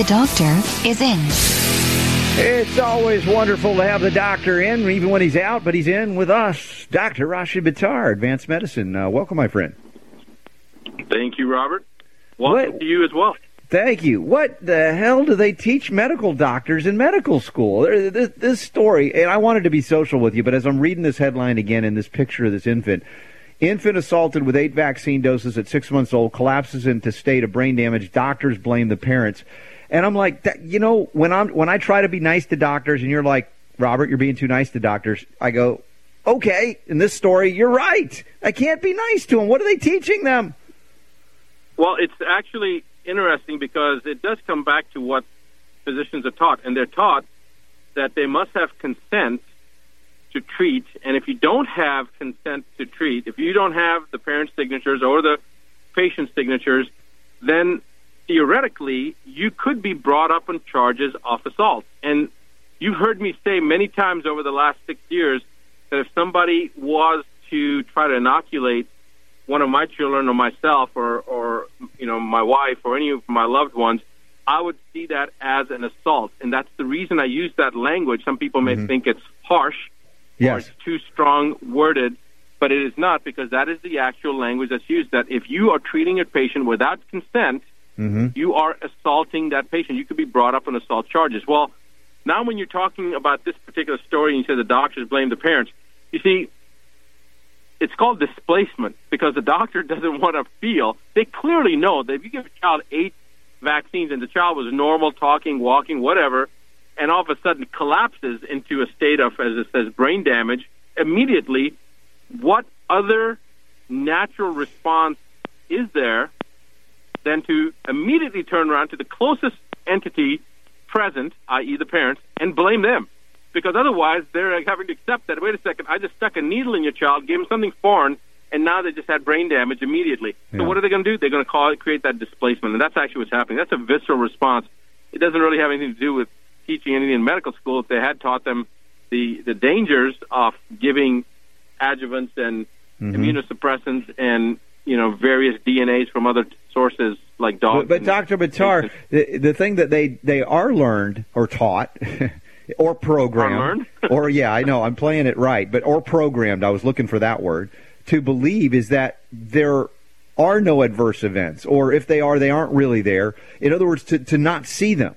The doctor is in. It's always wonderful to have the doctor in, even when he's out, but he's in with us. Dr. Rashid Buttar, Advanced Medicine. Uh, welcome, my friend. Thank you, Robert. Welcome What- to you as well. Thank you. What the hell do they teach medical doctors in medical school? This, this story, and I wanted to be social with you, but as I'm reading this headline again in this picture of this infant, infant assaulted with eight vaccine doses at six months old collapses into state of brain damage. Doctors blame the parents, and I'm like, that, you know, when I'm when I try to be nice to doctors, and you're like, Robert, you're being too nice to doctors. I go, okay. In this story, you're right. I can't be nice to them. What are they teaching them? Well, it's actually interesting because it does come back to what physicians are taught, and they're taught that they must have consent to treat, and if you don't have consent to treat, if you don't have the parents' signatures or the patient's signatures, then theoretically you could be brought up on charges of assault. And you've heard me say many times over the last six years that if somebody was to try to inoculate one of my children or myself or, or you know my wife or any of my loved ones, I would see that as an assault, and that's the reason I use that language. Some people may mm-hmm. think it's harsh or it's too strong worded, but it is not because that is the actual language that's used. That if you are treating a patient without consent, Mm-hmm. you are assaulting that patient. You could be brought up on assault charges. Well, now when you're talking about this particular story and you say the doctors blame the parents, you see, it's called displacement because the doctor doesn't want to feel. They clearly know that if you give a child eight vaccines and the child was normal, talking, walking, whatever, and all of a sudden collapses into a state of, as it says, brain damage, immediately, what other natural response is there than to immediately turn around to the closest entity present, i.e., the parents, and blame them? Because otherwise, they're having to accept that. Wait a second, I just stuck a needle in your child, gave him something foreign, and now they just had brain damage immediately. Yeah. So what are they going to do? They're going to call it, create that displacement, and that's actually what's happening. That's a visceral response. It doesn't really have anything to do with teaching anything in medical school. If they had taught them the the dangers of giving adjuvants and mm-hmm. immunosuppressants and you know various DNAs from other sources like dogs. But, but Dr. Buttar, the, the thing that they, they are learned or taught or programmed, or yeah, I know I'm playing it right, but or programmed. I was looking for that word to believe is that there are no adverse events, or if they are, they aren't really there. In other words, to, to not see them.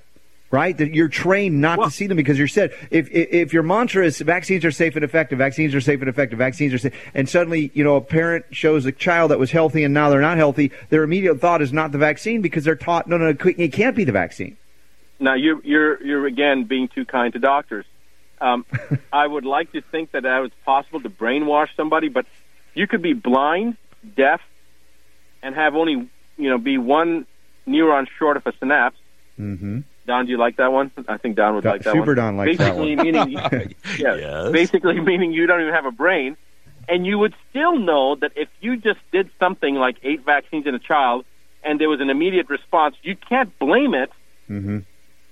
Right, that you're trained not Well- to see them because you're said if, if if your mantra is vaccines are safe and effective, vaccines are safe and effective, vaccines are safe, and suddenly you know a parent shows a child that was healthy and now they're not healthy, their immediate thought is not the vaccine because they're taught no no no it can't be the vaccine. Now you're you're you're again being too kind to doctors. Um, I would like to think that that was possible to brainwash somebody, but you could be blind, deaf, and have only you know be one neuron short of a synapse. Mm-hmm. Don, do you like that one? I think Don would Don- like that Super one. Don likes that basically one. meaning yeah, basically meaning you don't even have a brain, and you would still know that if you just did something like eight vaccines in a child and there was an immediate response, you can't blame it Mm-hmm.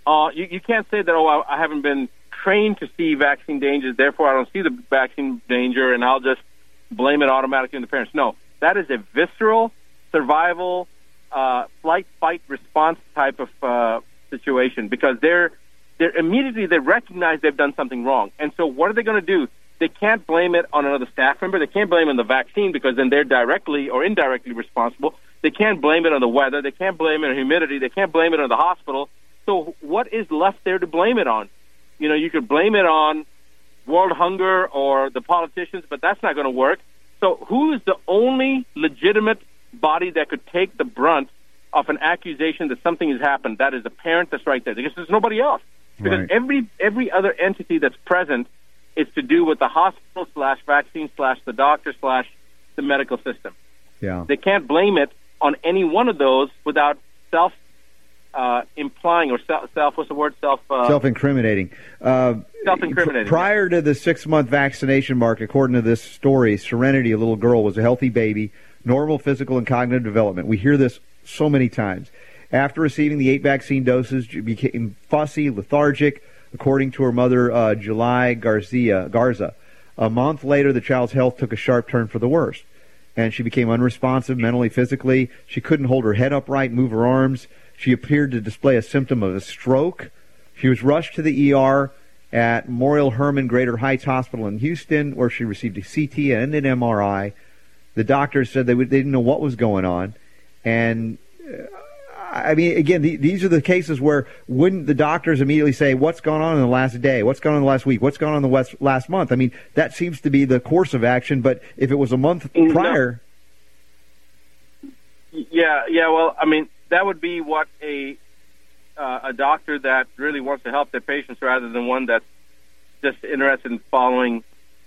uh, you, you can't say that, oh, I, I haven't been trained to see vaccine dangers, therefore I don't see the vaccine danger, and I'll just blame it automatically on the parents. No, that is a visceral, survival, uh, flight, fight, response type of uh, situation because they're they're immediately they recognize they've done something wrong, and so what are they going to do? They can't blame it on another staff member. They can't blame it on the vaccine because then they're directly or indirectly responsible. They can't blame it on the weather. They can't blame it on humidity. They can't blame it on the hospital. So what is left there to blame it on? You know, you could blame it on world hunger or the politicians, but that's not going to work. So who is the only legitimate body that could take the brunt of an accusation that something has happened? That is the parent that's right there. Because there's nobody else. Because Right. every every other entity that's present is to do with the hospital slash vaccine slash the doctor slash the medical system. Yeah. They can't blame it on any one of those without self uh, implying or self, self what's the word self uh, Self-incriminating. Uh, Self-incriminating, pr- Prior to the six-month vaccination mark, according to this story, Serenity, a little girl, was a healthy baby, normal physical and cognitive development. We hear this so many times. After receiving the eight vaccine doses, she became fussy, lethargic, according to her mother, uh, July Garcia Garza. A month later, the child's health took a sharp turn for the worse, and she became unresponsive mentally, physically. She couldn't hold her head upright, move her arms. She appeared to display a symptom of a stroke. She was rushed to the ER at Memorial Hermann Greater Heights Hospital in Houston, where she received a CT and an MRI. The doctors said they, they didn't know what was going on, and uh, I mean, again, the, these are the cases where wouldn't the doctors immediately say, "What's gone on in the last day? What's gone on in the last week? What's gone on in the west, last month?" I mean, that seems to be the course of action. But if it was a month No. prior, Yeah, yeah. Well, I mean, that would be what a uh, a doctor that really wants to help their patients, rather than one that's just interested in following,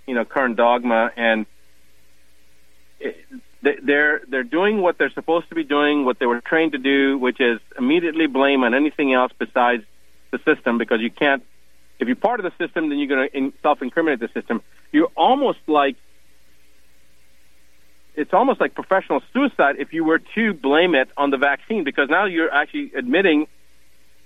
you know, current dogma. And it, they- they're they're doing what they're supposed to be doing, what they were trained to do, which is immediately blame on anything else besides the system, because you can't. If you're part of the system, then you're going to self-incriminate the system. You're almost like it's almost like professional suicide if you were to blame it on the vaccine because now you're actually admitting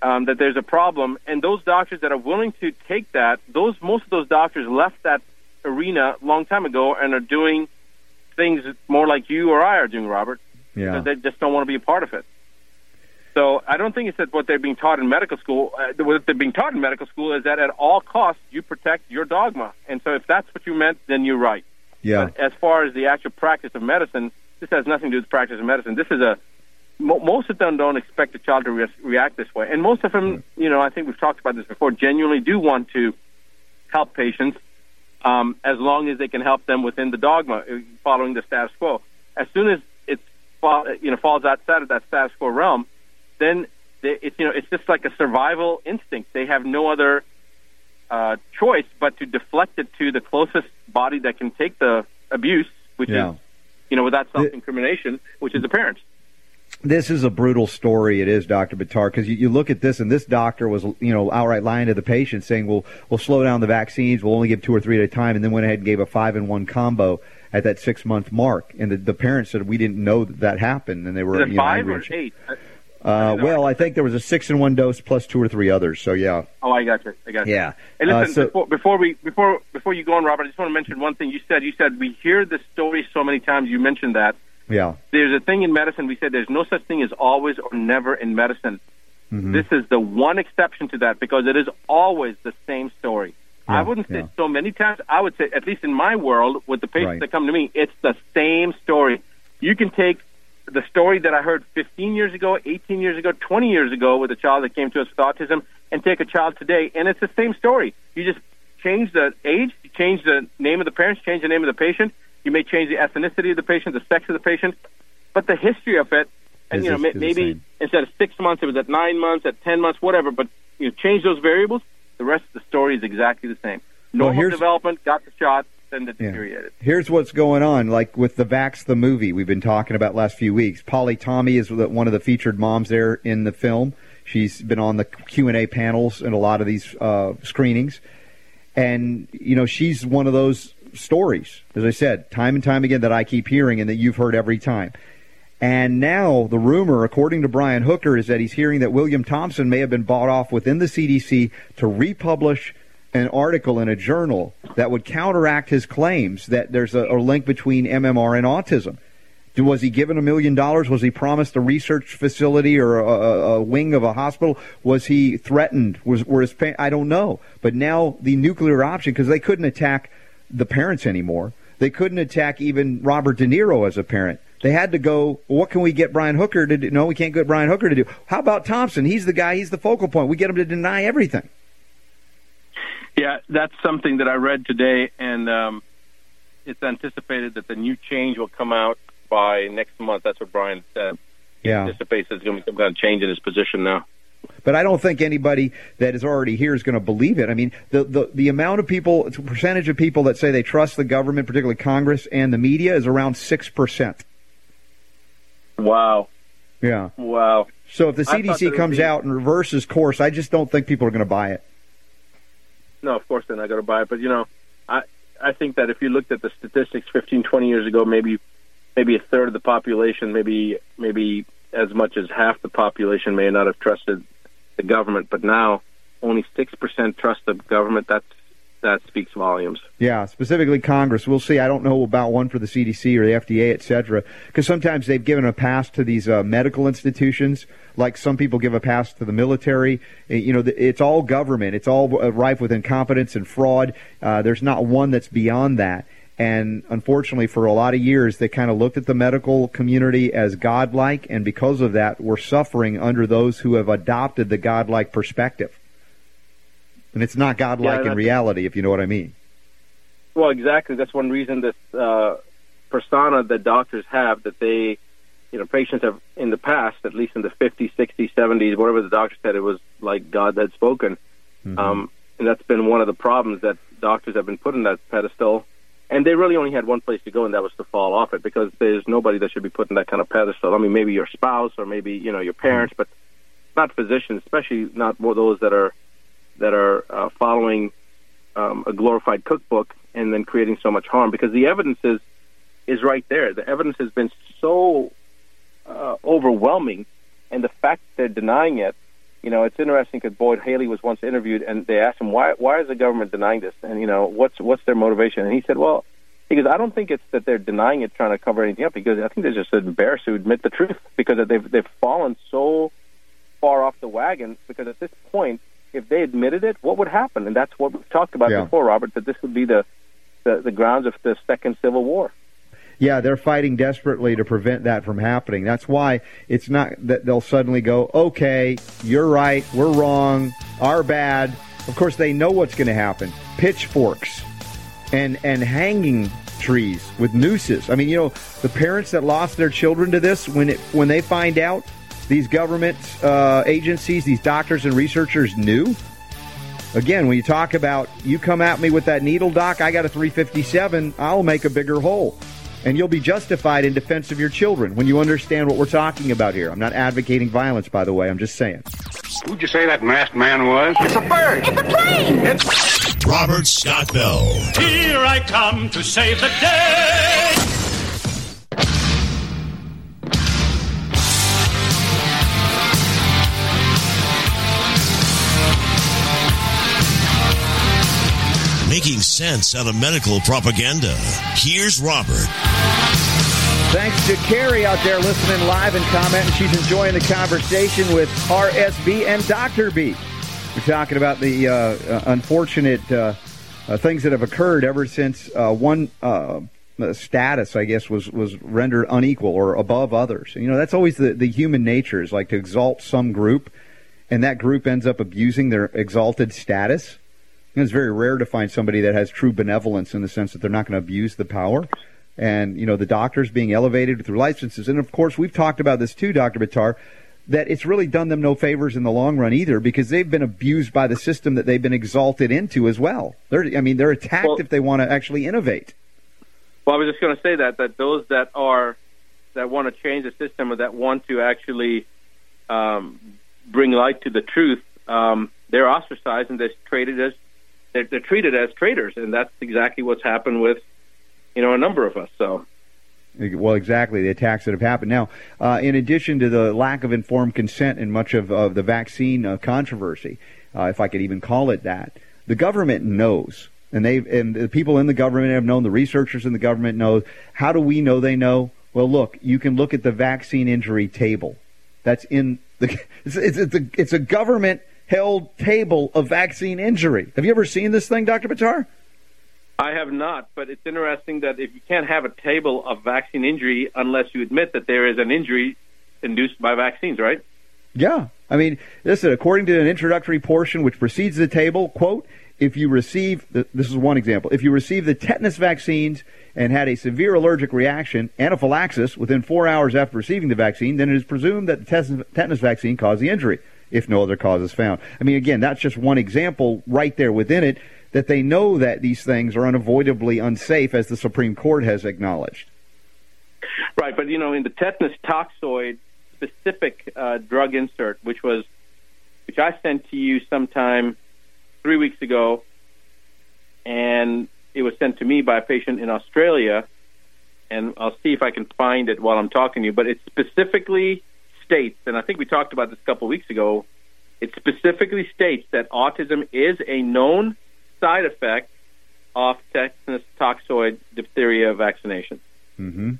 um, that there's a problem and those doctors that are willing to take that those most of those doctors left that arena a long time ago and are doing things more like you or I are doing Robert. Yeah, they just don't want to be a part of it. So I don't think it's that what they're being taught in medical school uh, what they're being taught in medical school is that at all costs you protect your dogma. And so if that's what you meant then you're right. Yeah, but as far as the actual practice of medicine, this has nothing to do with practice of medicine. This is a mo- most of them don't expect a child to re- react this way, and most of them, you know, I think we've talked about this before, genuinely do want to help patients um, as long as they can help them within the dogma, uh, following the status quo. As soon as it fall, you know falls outside of that status quo realm, then they, it's you know it's just like a survival instinct. They have no other uh, choice but to deflect it to the closest body that can take the abuse, which Yeah. is, you know, without self-incrimination, which is the parents. This is a brutal story. It is, Doctor Buttar, because you, you look at this, and this doctor was, you know, outright lying to the patient, saying, "We'll we'll slow down the vaccines. We'll only give two or three at a time," and then went ahead and gave a five in one combo at that six month mark. And the, the parents said, "We didn't know that, that happened," and they were you know, five or and eight? Uh, well, I think there was a six in one dose plus two or three others. So yeah, Oh, I got you. I got you. yeah. And Uh, listen, so- before, before we before before you go on, Robert, I just want to mention one thing. You said you said we hear this story so many times. You mentioned that yeah, there's a thing in medicine. We said there's no such thing as always or never in medicine. Mm-hmm. This is the one exception to that because it is always the same story. I wouldn't say yeah. so many times. I would say, at least in my world, with the patients Right. that come to me, it's the same story. You can take the story that I heard 15 years ago, 18 years ago, 20 years ago with a child that came to us with autism, and take a child today, and it's the same story. You just change the age, you change the name of the parents, change the name of the patient. You may change the ethnicity of the patient, the sex of the patient, but the history of it, and Is you know, the- may- is the maybe instead of six months, it was at nine months, at ten months, whatever. But you know, change those variables, the rest of the story is exactly the same. Normal here's- development, got the shot, then Yeah. deteriorated. Here's what's going on, like with the Vaxxed the movie we've been talking about last few weeks. Polly Tommey is one of the featured moms there in the film. She's been on the Q and A panels and a lot of these uh, screenings, and you know she's one of those stories, as I said, time and time again that I keep hearing and that you've heard every time. And now the rumor, according to Brian Hooker, is that he's hearing that William Thompson may have been bought off within the CDC to republish an article in a journal that would counteract his claims that there's a, a link between MMR and autism. Was he given a million dollars? Was he promised a research facility or a, a, wing of a hospital? Was he threatened? Was were his I don't know. But now the nuclear option because they couldn't attack the parents anymore. They couldn't attack even Robert De Niro as a parent. They had to go. What can we get Brian Hooker to do? No, we can't get Brian Hooker to do. How about Thompson? He's the guy. He's the focal point. We get him to deny everything. Yeah, that's something that I read today, and um, it's anticipated that the new change will come out by next month. That's what Brian said. Yeah. Anticipates there's going to be some kind of change in his position now. But I don't think anybody that is already here is going to believe it. I mean, the, the, the amount of people, the percentage of people that say they trust the government, particularly Congress and the media, is around 6%. Wow. Yeah. Wow. So if the I thought that CDC comes be- out and reverses course, I just don't think people are going to buy it. No, of course they're not going to buy it. But you know, I I think that if you looked at the statistics 15, 20 years ago, maybe maybe a third of the population, maybe maybe as much as half the population may not have trusted the government. But now, only six percent trust the government. That's that speaks volumes. Yeah, specifically Congress. We'll see. I don't know about one for the CDC or the FDA, et cetera, because sometimes they've given a pass to these uh, medical institutions, like some people give a pass to the military. You know, it's all government. It's all uh, rife with incompetence and fraud. Uh, there's not one that's beyond that. And unfortunately, for a lot of years, they kind of looked at the medical community as godlike, and because of that, we're suffering under those who have adopted the godlike perspective. And it's not godlike in reality, if you know what I mean. Well, exactly. That's one reason this uh, persona that doctors have that they, you know, patients have in the past, at least in the 50s, 60s, 70s, whatever the doctor said, it was like God had spoken. Um, and that's been one of the problems that doctors have been put in that pedestal. And they really only had one place to go, and that was to fall off it because there's nobody that should be put in that kind of pedestal. I mean, maybe your spouse or maybe, you know, your parents, but not physicians, especially not those that are that are uh, following um, a glorified cookbook and then creating so much harm because the evidence is is right there. The evidence has been so uh, overwhelming, and the fact that they're denying it. You know, it's interesting because Boyd Haley was once interviewed, and they asked him why why is the government denying this, and you know what's what's their motivation, and he said, well. He goes, I don't think it's that they're denying it, trying to cover anything up. Because I think they're just embarrassed to admit the truth because they've they've fallen so far off the wagon. Because at this point, if they admitted it, what would happen? And that's what we've talked about Yeah. before, Robert. That this would be the, the the grounds of the second civil war. Yeah, they're fighting desperately to prevent that from happening. That's why it's not that they'll suddenly go, okay, you're right, we're wrong, our bad. Of course, they know what's going to happen. Pitchforks and and hanging trees with nooses. I mean, you know, the parents that lost their children to this when it when they find out these government uh, agencies, these doctors and researchers knew. Again, when you talk about you come at me with that needle, doc, I got a 357. I'll make a bigger hole. And you'll be justified in defense of your children when you understand what we're talking about here. I'm not advocating violence, by the way. I'm just saying. Who'd you say that masked man was? It's a bird. It's a plane. It's Robert Scott Bell. Here I come to save the day. Making sense out of medical propaganda. Here's Robert. Thanks to Carrie out there listening live and commenting. She's enjoying the conversation with RSB and Dr. B. We're talking about the uh, uh, unfortunate uh, uh, things that have occurred ever since uh, one uh, status, I guess, was, was rendered unequal or above others. You know, that's always the, the human nature is like to exalt some group, and that group ends up abusing their exalted status. And it's very rare to find somebody that has true benevolence in the sense that they're not going to abuse the power. And, you know, the doctors being elevated through licenses. And of course, we've talked about this too, Dr. Buttar, that it's really done them no favors in the long run either because they've been abused by the system that they've been exalted into as well. They're, I mean, they're attacked Well- if they want to actually innovate. Well, I was just going to say that that those that are that want to change the system or that want to actually um, bring light to the truth, um, they're ostracized and they're treated as they're, they're treated as traitors, and that's exactly what's happened with you know a number of us. So. Well, exactly, the attacks that have happened. Now, uh, in addition to the lack of informed consent in much of, of the vaccine uh, controversy, uh, if I could even call it that, the government knows. And they and the people in the government have known, the researchers in the government know. How do we know they know? Well, look, you can look at the vaccine injury table. That's in the it's, it's, it's a it's a government held table of vaccine injury. Have you ever seen this thing, Dr. Buttar? I have not, but it's interesting that if you can't have a table of vaccine injury unless you admit that there is an injury induced by vaccines, right? Yeah. I mean, listen, according to an introductory portion which precedes the table, quote, if you receive, this is one example, if you receive the tetanus vaccines and had a severe allergic reaction, anaphylaxis, within four hours after receiving the vaccine, then it is presumed that the tetanus vaccine caused the injury, if no other cause is found. I mean, again, that's just one example right there within it that they know that these things are unavoidably unsafe, as the Supreme Court has acknowledged. Right, but you know, in the tetanus toxoid specific uh, drug insert, which was which I sent to you sometime three weeks ago, and it was sent to me by a patient in Australia, and I'll see if I can find it while I'm talking to you. But it specifically states, and I think we talked about this a couple of weeks ago. It specifically states that autism is a known side effect of tetanus toxoid diphtheria vaccination. Mm-hmm.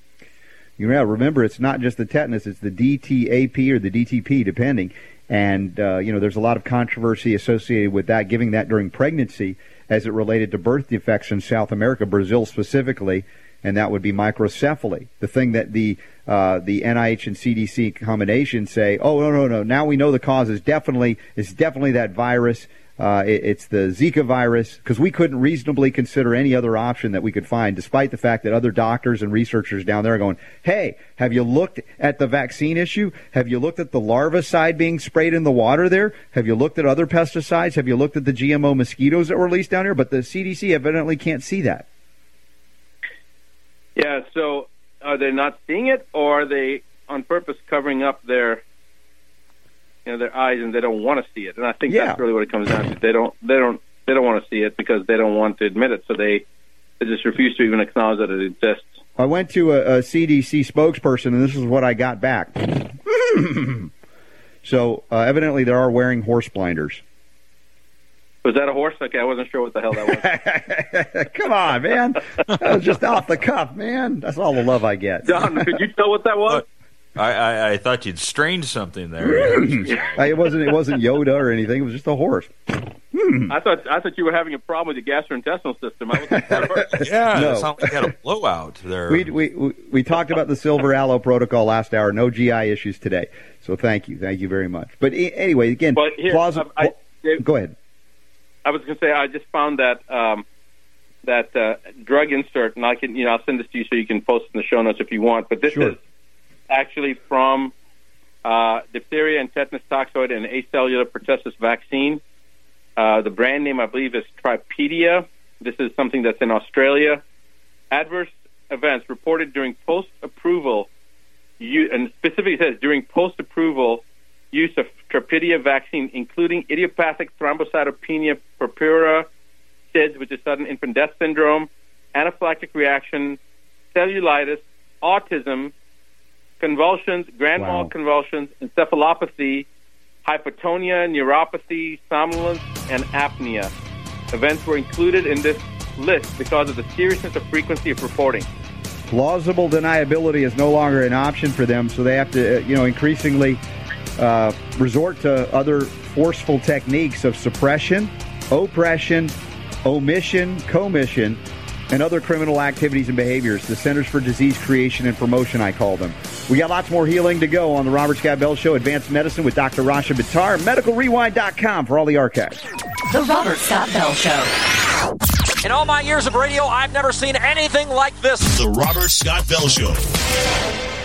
Yeah, remember, it's not just the tetanus; it's the DTAP or the DTP, depending. And uh, you know, there's a lot of controversy associated with that, giving that during pregnancy, as it related to birth defects in South America, Brazil specifically, and that would be microcephaly. The thing that the uh, the NIH and CDC combination say, oh no no no, now we know the cause is definitely is definitely that virus. Uh, it, it's the Zika virus because we couldn't reasonably consider any other option that we could find, despite the fact that other doctors and researchers down there are going, "Hey, have you looked at the vaccine issue? Have you looked at the larvicide being sprayed in the water there? Have you looked at other pesticides? Have you looked at the GMO mosquitoes that were released down here?" But the CDC evidently can't see that. Yeah. So, are they not seeing it, or are they on purpose covering up their you know their eyes and they don't want to see it. And I think Yeah. that's really what it comes down to. They don't they don't they don't want to see it because they don't want to admit it. So they they just refuse to even acknowledge that it exists. I went to a, a CDC spokesperson, and this is what I got back. so uh, evidently, they are wearing horse blinders. Was that a horse? Okay, I wasn't sure what the hell that was. Come on, man. That was just off the cuff, man. That's all the love I get. Don, could you tell what that was? I, I, I thought you'd strained something there. It wasn't. It wasn't Yoda or anything. It was just a horse. I thought I thought you were having a problem with the gastrointestinal system. I wasn't sure. yeah, No. it sounded like you had a blowout there. We, we we we talked about the silver aloe protocol last hour. No GI issues today. So thank you, thank you very much. But a- anyway, again, But here, plausible. I, I, go ahead. I was going to say I just found that um, that uh, drug insert, and I can you know I'll send this to you so you can post it in the show notes if you want. But this Sure. is actually from uh, diphtheria and tetanus toxoid and acellular pertussis vaccine. Uh, the brand name I believe is Tripedia. This is something that's in Australia. Adverse events reported during post-approval, u- and specifically says during post-approval use of Tripedia vaccine, including idiopathic thrombocytopenia purpura, SIDS, which is sudden infant death syndrome, anaphylactic reaction, cellulitis, autism, convulsions, grand mal Wow. convulsions, encephalopathy, hypotonia, neuropathy, somnolence, and apnea. Events were included in this list because of the seriousness of frequency of reporting. plausible deniability is no longer an option for them, so they have to, uh, you know, increasingly uh, resort to other forceful techniques of suppression, oppression, omission, commission, and other criminal activities and behaviors. The Centers for Disease Creation and Promotion, I call them. We got lots more healing to go on the Robert Scott Bell Show, Advanced Medicine with Dr. Rasha Buttar, medicalrewind.com for all the archives. The Robert Scott Bell Show. In all my years of radio, I've never seen anything like this. The Robert Scott Bell Show.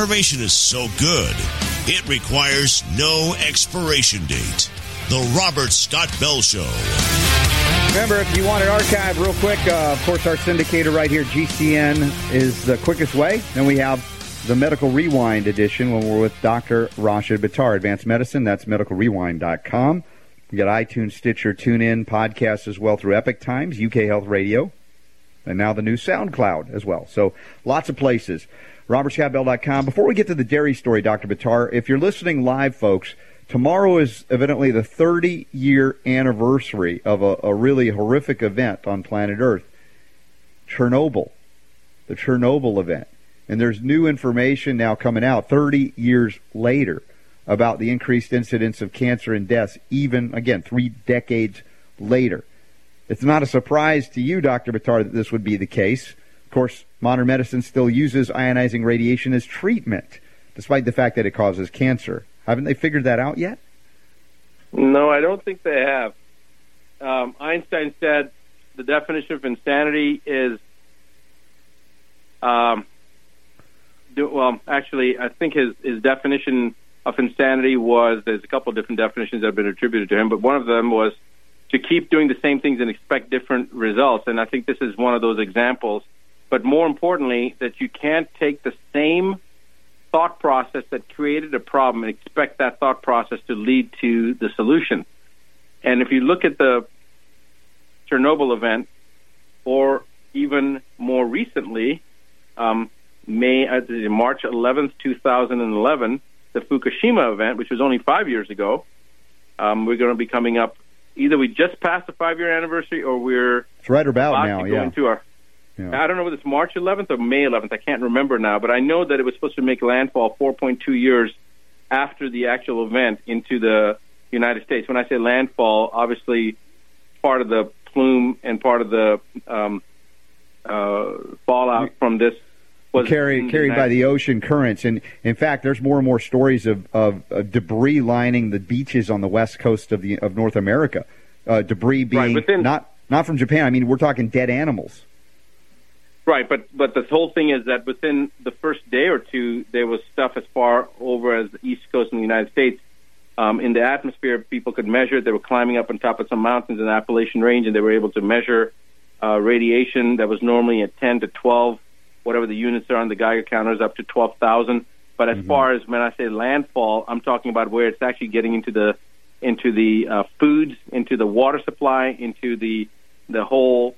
Information is so good, it requires no expiration date. The Robert Scott Bell Show. Remember, if you want it archived real quick, uh, of course, our syndicator right here, GCN, is the quickest way. Then we have the Medical Rewind edition when we're with Dr. Rashid Buttar, Advanced Medicine. That's medicalrewind.com. We got iTunes, Stitcher, TuneIn, podcasts as well through Epoch Times, UK Health Radio, and now the new SoundCloud as well. So lots of places. RobertScottBell.com. Before we get to the dairy story, Dr. Buttar, if you're listening live, folks, tomorrow is evidently the 30 year anniversary of a, a really horrific event on planet Earth Chernobyl, the Chernobyl event. And there's new information now coming out 30 years later about the increased incidence of cancer and deaths, even, again, three decades later. It's not a surprise to you, Dr. Buttar, that this would be the case. Of course, modern medicine still uses ionizing radiation as treatment, despite the fact that it causes cancer. Haven't they figured that out yet? No, I don't think they have. Um, Einstein said the definition of insanity is, um, do, well, actually, I think his, his definition of insanity was there's a couple of different definitions that have been attributed to him, but one of them was to keep doing the same things and expect different results. And I think this is one of those examples. But more importantly, that you can't take the same thought process that created a problem and expect that thought process to lead to the solution. And if you look at the Chernobyl event, or even more recently, um, May uh, March 11th, 2011, the Fukushima event, which was only five years ago. Um, we're going to be coming up. Either we just passed the five-year anniversary, or we're it's right about, about now. Yeah. into our, yeah. I don't know whether it's March 11th or May 11th. I can't remember now, but I know that it was supposed to make landfall 4.2 years after the actual event into the United States. When I say landfall, obviously part of the plume and part of the um, uh, fallout from this was carried carried by the ocean currents. And in fact, there's more and more stories of, of, of debris lining the beaches on the west coast of the of North America. Uh, debris being right, within, not not from Japan. I mean, we're talking dead animals. Right, but but the whole thing is that within the first day or two, there was stuff as far over as the east coast in the United States. Um, in the atmosphere, people could measure. They were climbing up on top of some mountains in the Appalachian Range, and they were able to measure uh, radiation that was normally at 10 to 12, whatever the units are on the Geiger counters, up to 12,000. But as mm-hmm. far as when I say landfall, I'm talking about where it's actually getting into the into the uh, foods, into the water supply, into the the whole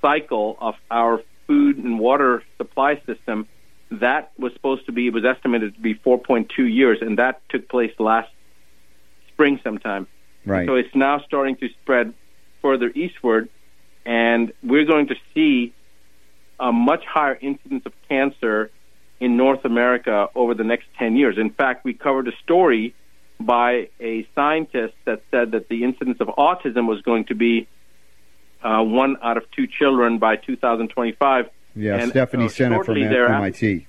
cycle of our food and water supply system. That was supposed to be, it was estimated to be 4.2 years, and that took place last spring sometime. Right. So it's now starting to spread further eastward, and we're going to see a much higher incidence of cancer in North America over the next 10 years. In fact, we covered a story by a scientist that said that the incidence of autism was going to be uh, one out of two children by 2025. Yeah, and, Stephanie uh, Seneff from MIT.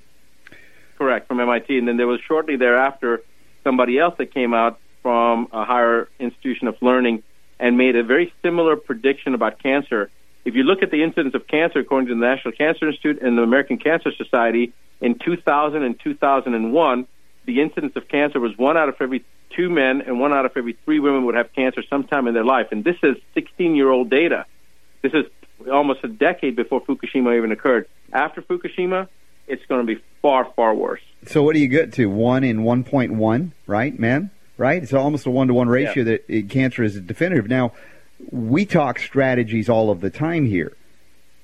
Correct, from MIT. And then there was shortly thereafter somebody else that came out from a higher institution of learning and made a very similar prediction about cancer. If you look at the incidence of cancer according to the National Cancer Institute and the American Cancer Society, in 2000 and 2001, the incidence of cancer was one out of every two men and one out of every three women would have cancer sometime in their life. And this is 16 year old data. This is almost a decade before Fukushima even occurred. After Fukushima, it's going to be far, far worse. So what do you get to? One in 1.1, right, man? Right? It's almost a one to one ratio yeah. that it, cancer is definitive. Now, we talk strategies all of the time here.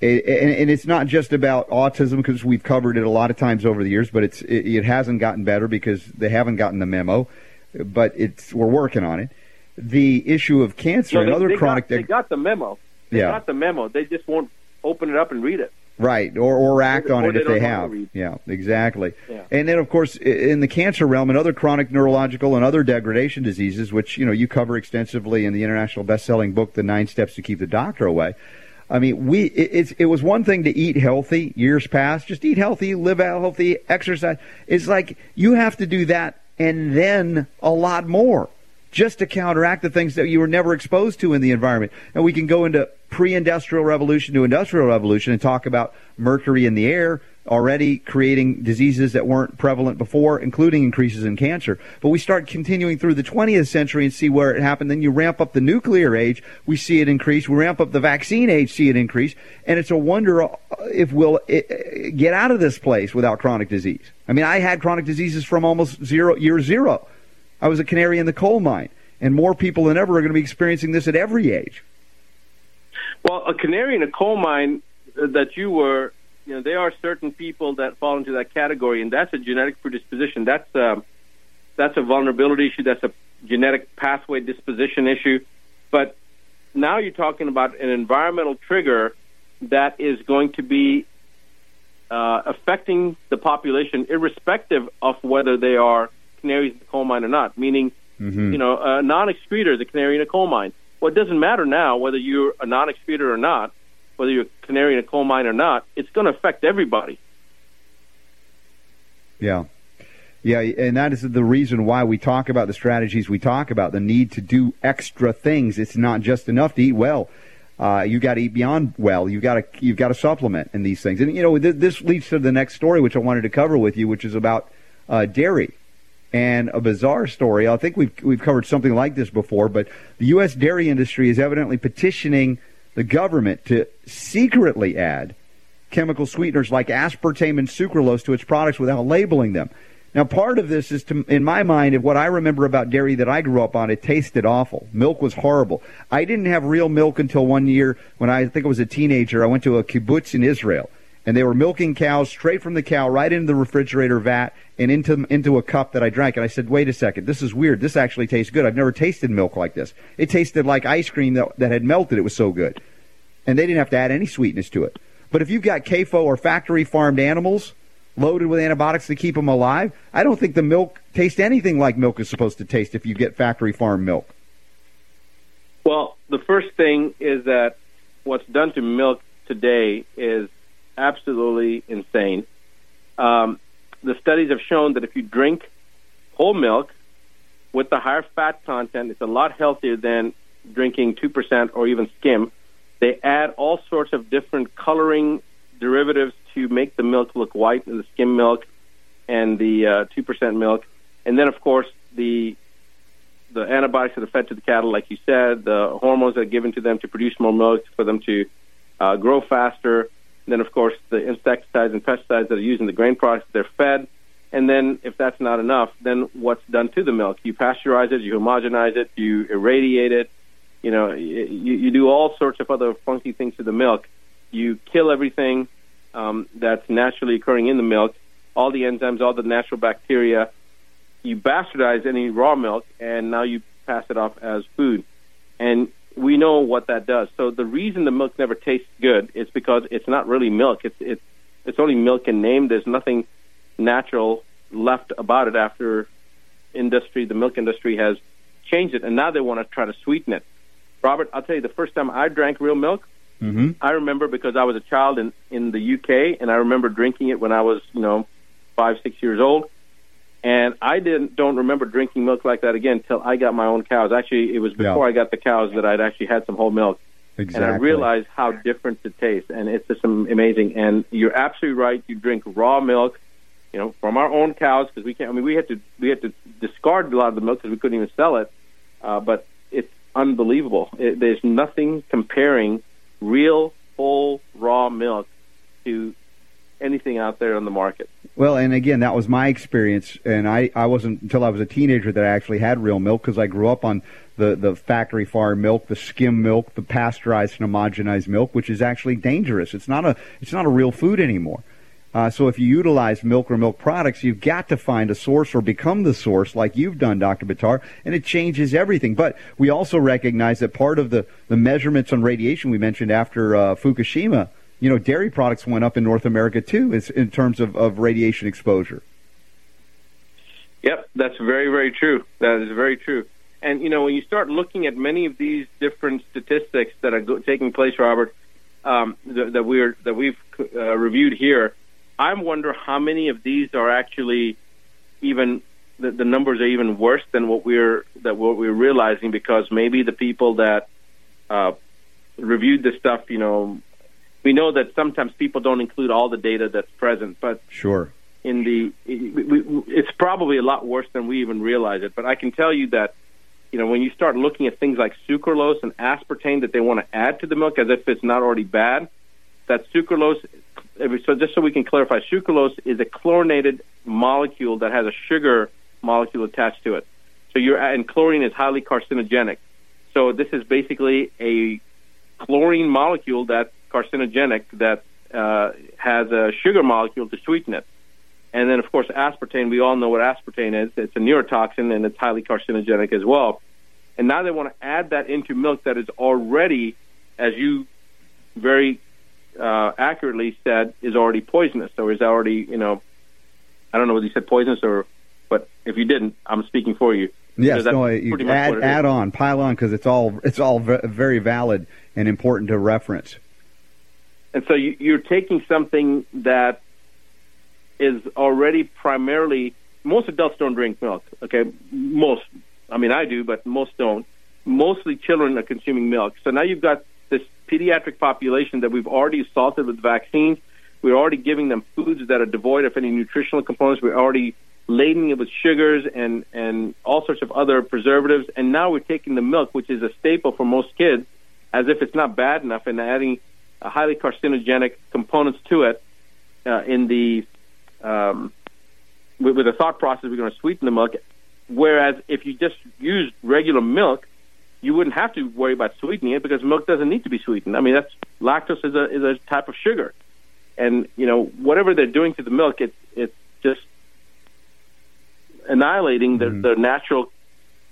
And, and, it's not just about autism because we've covered it a lot of times over the years, but it's it, it hasn't gotten better because they haven't gotten the memo. But it's we're working on it. The issue of cancer no, and other they chronic. Got, they got the memo. Yeah. got the memo. They just won't open it up and read it. Right, or or act or, on it if they have. Yeah, exactly. Yeah. And then, of course, in the cancer realm and other chronic neurological and other degradation diseases, which you know you cover extensively in the international best-selling book, "The Nine Steps to Keep the Doctor Away." I mean, we it, it was one thing to eat healthy years past, just eat healthy, live healthy, exercise. It's like you have to do that and then a lot more just to counteract the things that you were never exposed to in the environment. And we can go into pre-industrial revolution to industrial revolution and talk about mercury in the air already creating diseases that weren't prevalent before, including increases in cancer. But we start continuing through the 20th century and see where it happened. Then you ramp up the nuclear age, we see it increase. We ramp up the vaccine age, see it increase. And it's a wonder if we'll eh, get out of this place without chronic disease. I mean, I had chronic diseases from almost zero, year zero. I was a canary in the coal mine. And more people than ever are going to be experiencing this at every age. Well, a canary in a coal mine uh, that you were, you know, there are certain people that fall into that category, and that's a genetic predisposition. That's a, um, that's a vulnerability issue. That's a genetic pathway disposition issue. But now you're talking about an environmental trigger that is going to be uh, affecting the population, irrespective of whether they are canaries in the coal mine or not. Meaning, mm-hmm. you know, a non-excreter is a canary in a coal mine. Well, it doesn't matter now whether you're a non-excreter or not, whether you're a canary in a coal mine or not. It's going to affect everybody. Yeah. Yeah, and that is the reason why we talk about the strategies we talk about, the need to do extra things. It's not just enough to eat well. Uh, you got to eat beyond well. You got to you've got to supplement in these things. And you know th- this leads to the next story, which I wanted to cover with you, which is about uh, dairy And a bizarre story. I think we've we've covered something like this before, but the U.S. dairy industry is evidently petitioning the government to secretly add chemical sweeteners like aspartame and sucralose to its products without labeling them. Now, part of this is, to, in my mind, of what I remember about dairy that I grew up on. It tasted awful. Milk was horrible. I didn't have real milk until one year when I think I was a teenager. I went to a kibbutz in Israel, and they were milking cows straight from the cow right into the refrigerator vat and into into a cup that I drank. And I said, "Wait a second, this is weird. This actually tastes good. I've never tasted milk like this. It tasted like ice cream that, that had melted. It was so good." And they didn't have to add any sweetness to it. But if you've got CAFO or factory farmed animals loaded with antibiotics to keep them alive, I don't think the milk tastes anything like milk is supposed to taste if you get factory farmed milk. Well, the first thing is that what's done to milk today is absolutely insane. Um, the studies have shown that if you drink whole milk with the higher fat content, it's a lot healthier than drinking 2% or even skim. They add all sorts of different coloring derivatives to make the milk look white in the skim milk and the uh, two percent milk, and then of course the the antibiotics that are fed to the cattle, like you said, the hormones that are given to them to produce more milk for them to uh, grow faster. And then, of course, the insecticides and pesticides that are used in the grain products they're fed. And then, if that's not enough, then what's done to the milk? You pasteurize it, you homogenize it, you irradiate it. You know, you, you do all sorts of other funky things to the milk. You kill everything um, that's naturally occurring in the milk, all the enzymes, all the natural bacteria. You bastardize any raw milk, and now you pass it off as food. And we know what that does. So the reason the milk never tastes good is because it's not really milk. It's it's it's only milk in name. There's nothing natural left about it after industry, the milk industry has changed it, and now they want to try to sweeten it. Robert, I'll tell you, the first time I drank real milk, Mm-hmm. I remember because I was a child in in the UK, and I remember drinking it when I was, you know, five six years old. And I didn't don't remember drinking milk like that again until I got my own cows. Actually, it was before Yeah. I got the cows that I'd actually had some whole milk. And I realized how different it tastes, and it's just amazing. And you're absolutely right. You drink raw milk, you know, from our own cows because we can't. I mean, we had to we had to discard a lot of the milk because we couldn't even sell it. Uh, but it's unbelievable. It, there's nothing comparing real whole raw milk to anything out there on the market. Well, and again, that was my experience, and I, I wasn't until I was a teenager that I actually had real milk because I grew up on the, the factory farm milk, the skim milk, the pasteurized and homogenized milk, which is actually dangerous. It's not a it's not a real food anymore. Uh, so if you utilize milk or milk products, you've got to find a source or become the source, like you've done, Dr. Buttar, and it changes everything. But we also recognize that part of the, the measurements on radiation we mentioned after uh, Fukushima, you know, dairy products went up in North America too, is- in terms of, of radiation exposure. Yep, that's very, very true. That is very true. And you know, when you start looking at many of these different statistics that are go- taking place, Robert, um, that, that we're that we've uh, reviewed here, I wonder how many of these are actually even the, the numbers are even worse than what we're that what we're realizing because maybe the people that uh, reviewed this stuff, you know, we know that sometimes people don't include all the data that's present, but Sure. in the it's probably a lot worse than we even realize it. But i can tell you that you know when you start looking at things like sucralose and aspartame that they want to add to the milk as if it's not already bad that sucralose so just so we can clarify sucralose is a chlorinated molecule that has a sugar molecule attached to it. So you're and chlorine is highly carcinogenic. So this is basically a chlorine molecule that's carcinogenic that uh, has a sugar molecule to sweeten it. And then, of course, aspartame. We all know what aspartame is. It's a neurotoxin and it's highly carcinogenic as well. And now they want to add that into milk that is already, as you very uh, accurately said, is already poisonous. So is already, you know, I don't know whether you said poisonous or, but if you didn't, I'm speaking for you. Yes, no, you add what it is. add on, pile on, because it's all it's all ve- very valid and important to reference. And so you, you're taking something that is already primarily most adults don't drink milk. Okay, most. I mean, I do, but most don't. Mostly children are consuming milk. So now you've got this pediatric population that we've already assaulted with vaccines. We're already giving them foods that are devoid of any nutritional components. We're already laden it with sugars and and all sorts of other preservatives. And now we're taking the milk, which is a staple for most kids, as if it's not bad enough, and adding uh, highly carcinogenic components to it uh, in the um, with, with the thought process we're going to sweeten the milk. Whereas if you just use regular milk, you wouldn't have to worry about sweetening it because milk doesn't need to be sweetened. I mean, that's lactose is a is a type of sugar, and you know whatever they're doing to the milk, it's it's just annihilating the, mm-hmm. the natural,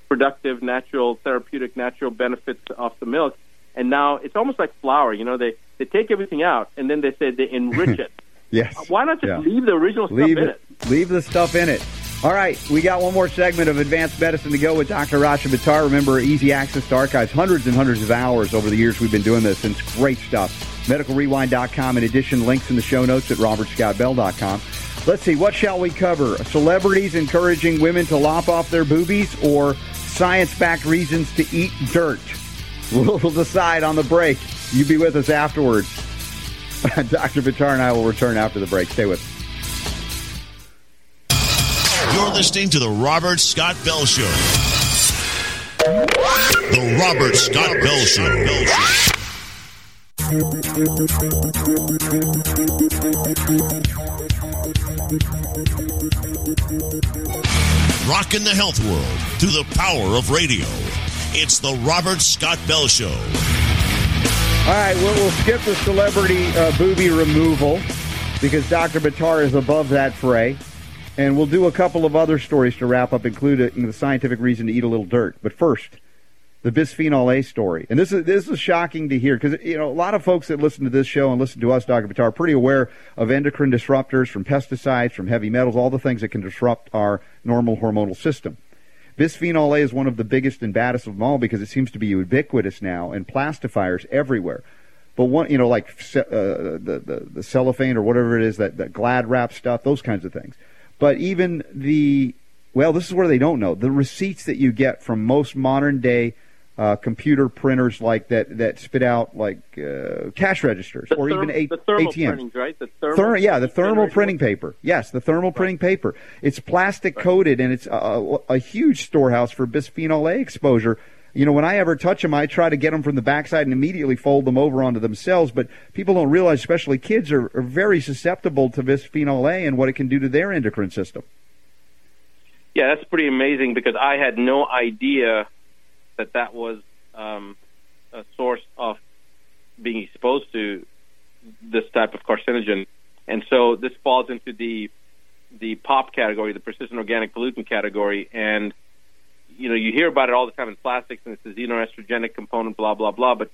productive, natural, therapeutic, natural benefits of the milk. And now it's almost like flour. You know, they they take everything out and then they say they enrich it. yes. Uh, why not just yeah. leave the original leave stuff in it, it? Leave the stuff in it. All right, we got one more segment of Advanced Medicine to go with Dr. Rashid Buttar. Remember, easy access to archives, hundreds and hundreds of hours over the years we've been doing this, and it's great stuff. MedicalRewind.com. In addition, links in the show notes at robertscottbell.com. Let's see, what shall we cover? Celebrities encouraging women to lop off their boobies or science backed reasons to eat dirt? We'll decide on the break. You be with us afterwards. Dr. Buttar and I will return after the break. Stay with us. You're listening to the Robert Scott Bell Show. The Robert Scott Bell Show. Bell Show. Rocking the health world through the power of radio. It's the Robert Scott Bell Show. All right, well, we'll skip the celebrity uh, booby removal because Dr. Buttar is above that fray. And we'll do a couple of other stories to wrap up, including the scientific reason to eat a little dirt. But first, the bisphenol A story. And this is this is shocking to hear because you know a lot of folks that listen to this show and listen to us, Dr. Buttar, are pretty aware of endocrine disruptors from pesticides, from heavy metals, all the things that can disrupt our normal hormonal system. Bisphenol A is one of the biggest and baddest of them all because it seems to be ubiquitous now and plastifiers everywhere. But one, you know, like uh, the, the the cellophane or whatever it is that that Glad wrap stuff, those kinds of things. But even the well, this is where they don't know the receipts that you get from most modern day uh, computer printers like that that spit out like uh, cash registers the or therm- even a- the thermal ATMs. Printings, right? The thermal Ther- yeah, the thermal printing paper. Yes, the thermal printing paper. It's plastic coated and it's a, a, huge storehouse for bisphenol A exposure. You know, when I ever touch them, I try to get them from the backside and immediately fold them over onto themselves. But people don't realize, especially kids, are, are very susceptible to bisphenol A and what it can do to their endocrine system. Yeah, that's pretty amazing because I had no idea that that was um, a source of being exposed to this type of carcinogen. And so this falls into the the POP category, the persistent organic pollutant category, and you know you hear about it all the time in plastics, and it's a xenoestrogenic component, blah blah blah. But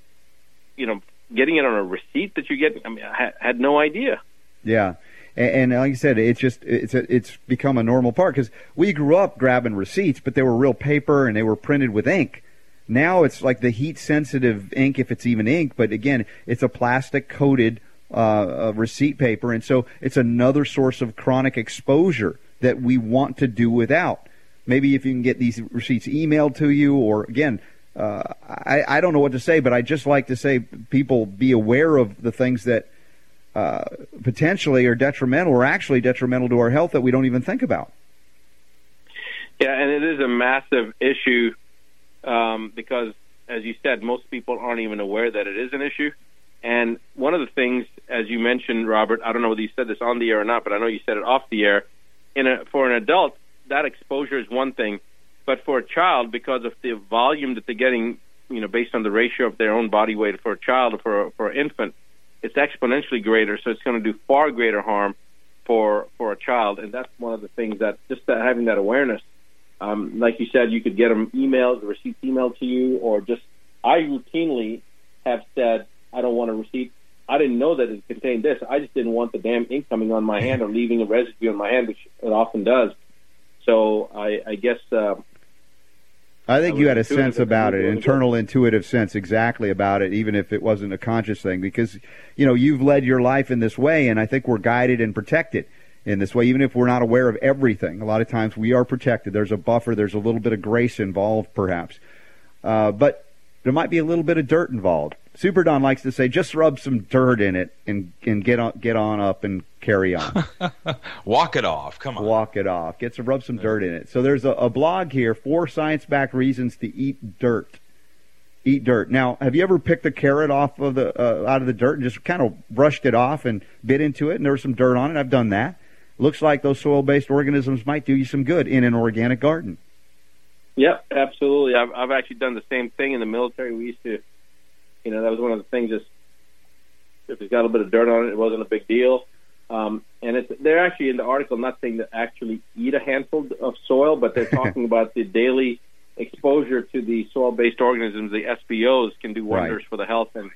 you know, getting it on a receipt that you get, I mean, I had no idea. Yeah. And, like you said, it's just it's a, it's become a normal part because we grew up grabbing receipts, but they were real paper and they were printed with ink. Now it's like the heat sensitive ink, if it's even ink, but again, it's a plastic coated uh, receipt paper, and so it's another source of chronic exposure that we want to do without. Maybe if you can get these receipts emailed to you, or again, uh, I, I don't know what to say, but I just like to say people be aware of the things that uh, potentially are detrimental or actually detrimental to our health that we don't even think about. Yeah, and it is a massive issue um, because, as you said, most people aren't even aware that it is an issue. And one of the things, as you mentioned, Robert, I don't know whether you said this on the air or not, but I know you said it off the air. In a, for an adult, that exposure is one thing, but for a child, because of the volume that they're getting, you know, based on the ratio of their own body weight for a child or for for an infant, it's exponentially greater. So it's going to do far greater harm for for a child, and that's one of the things that just that having that awareness um, like you said, you could get them emailed, the receipts emailed to you, or just I routinely have said I don't want a receipt. I didn't know that it contained this. I just didn't want the damn ink coming on my hand or leaving a residue on my hand, which it often does. So I, I guess. Uh, I think I you had a sense about it, internal intuitive sense exactly about it, even if it wasn't a conscious thing, because you know you've led your life in this way, and I think we're guided and protected in this way, even if we're not aware of everything. A lot of times we are protected. There's a buffer. There's a little bit of grace involved, perhaps, uh, but there might be a little bit of dirt involved. Super Don likes to say, just rub some dirt in it and and get on get on up and carry on. Walk it off. Come on. Walk it off. Get some rub some dirt in it. So there's a, a blog here: four science-backed reasons to eat dirt. Eat dirt. Now, have you ever picked a carrot off of the uh, out of the dirt and just kind of brushed it off and bit into it, and there was some dirt on it? I've done that. Looks like those soil-based organisms might do you some good in an organic garden. Yep, absolutely. I've, I've actually done the same thing in the military. We used to, you know, that was one of the things. Just if it's got a little bit of dirt on it, it wasn't a big deal. Um, and it's, they're actually in the article not saying to actually eat a handful of soil, but they're talking about the daily exposure to the soil-based organisms, the SBOs, can do wonders Right. for the health, and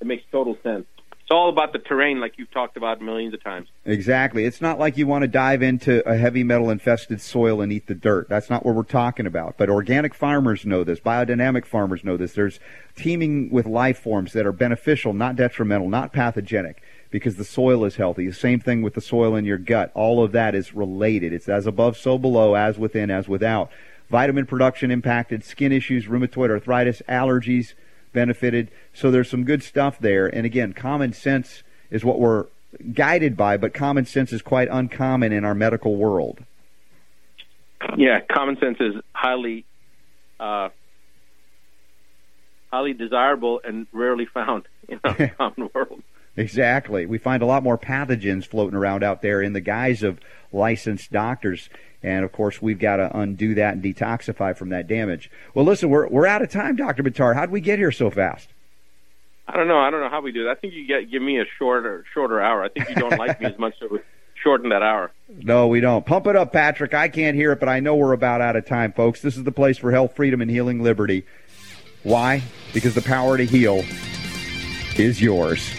it makes total sense. It's all about the terrain, like you've talked about millions of times. Exactly. It's not like you want to dive into a heavy metal infested soil and eat the dirt. That's not what we're talking about. But organic farmers know this. Biodynamic farmers know this. There's teeming with life forms that are beneficial, not detrimental, not pathogenic because the soil is healthy. The same thing with the soil in your gut. All of that is related. It's as above, so below, as within, as without. Vitamin production impacted, skin issues, rheumatoid arthritis, allergies benefited. So there's some good stuff there. And again, common sense is what we're guided by, but common sense is quite uncommon in our medical world. Yeah, common sense is highly, uh, highly desirable and rarely found in our common world. Exactly. We find a lot more pathogens floating around out there in the guise of licensed doctors. And of course, we've got to undo that and detoxify from that damage. Well, listen, we're, we're out of time, Dr. Buttar. How'd we get here so fast? I don't know. I don't know how we do that. I think you get give me a shorter shorter hour. I think you don't like me as much, so we shorten that hour. No, we don't. Pump it up, Patrick. I can't hear it, but I know we're about out of time, folks. This is the place for health, freedom, and healing liberty. Why? Because the power to heal is yours.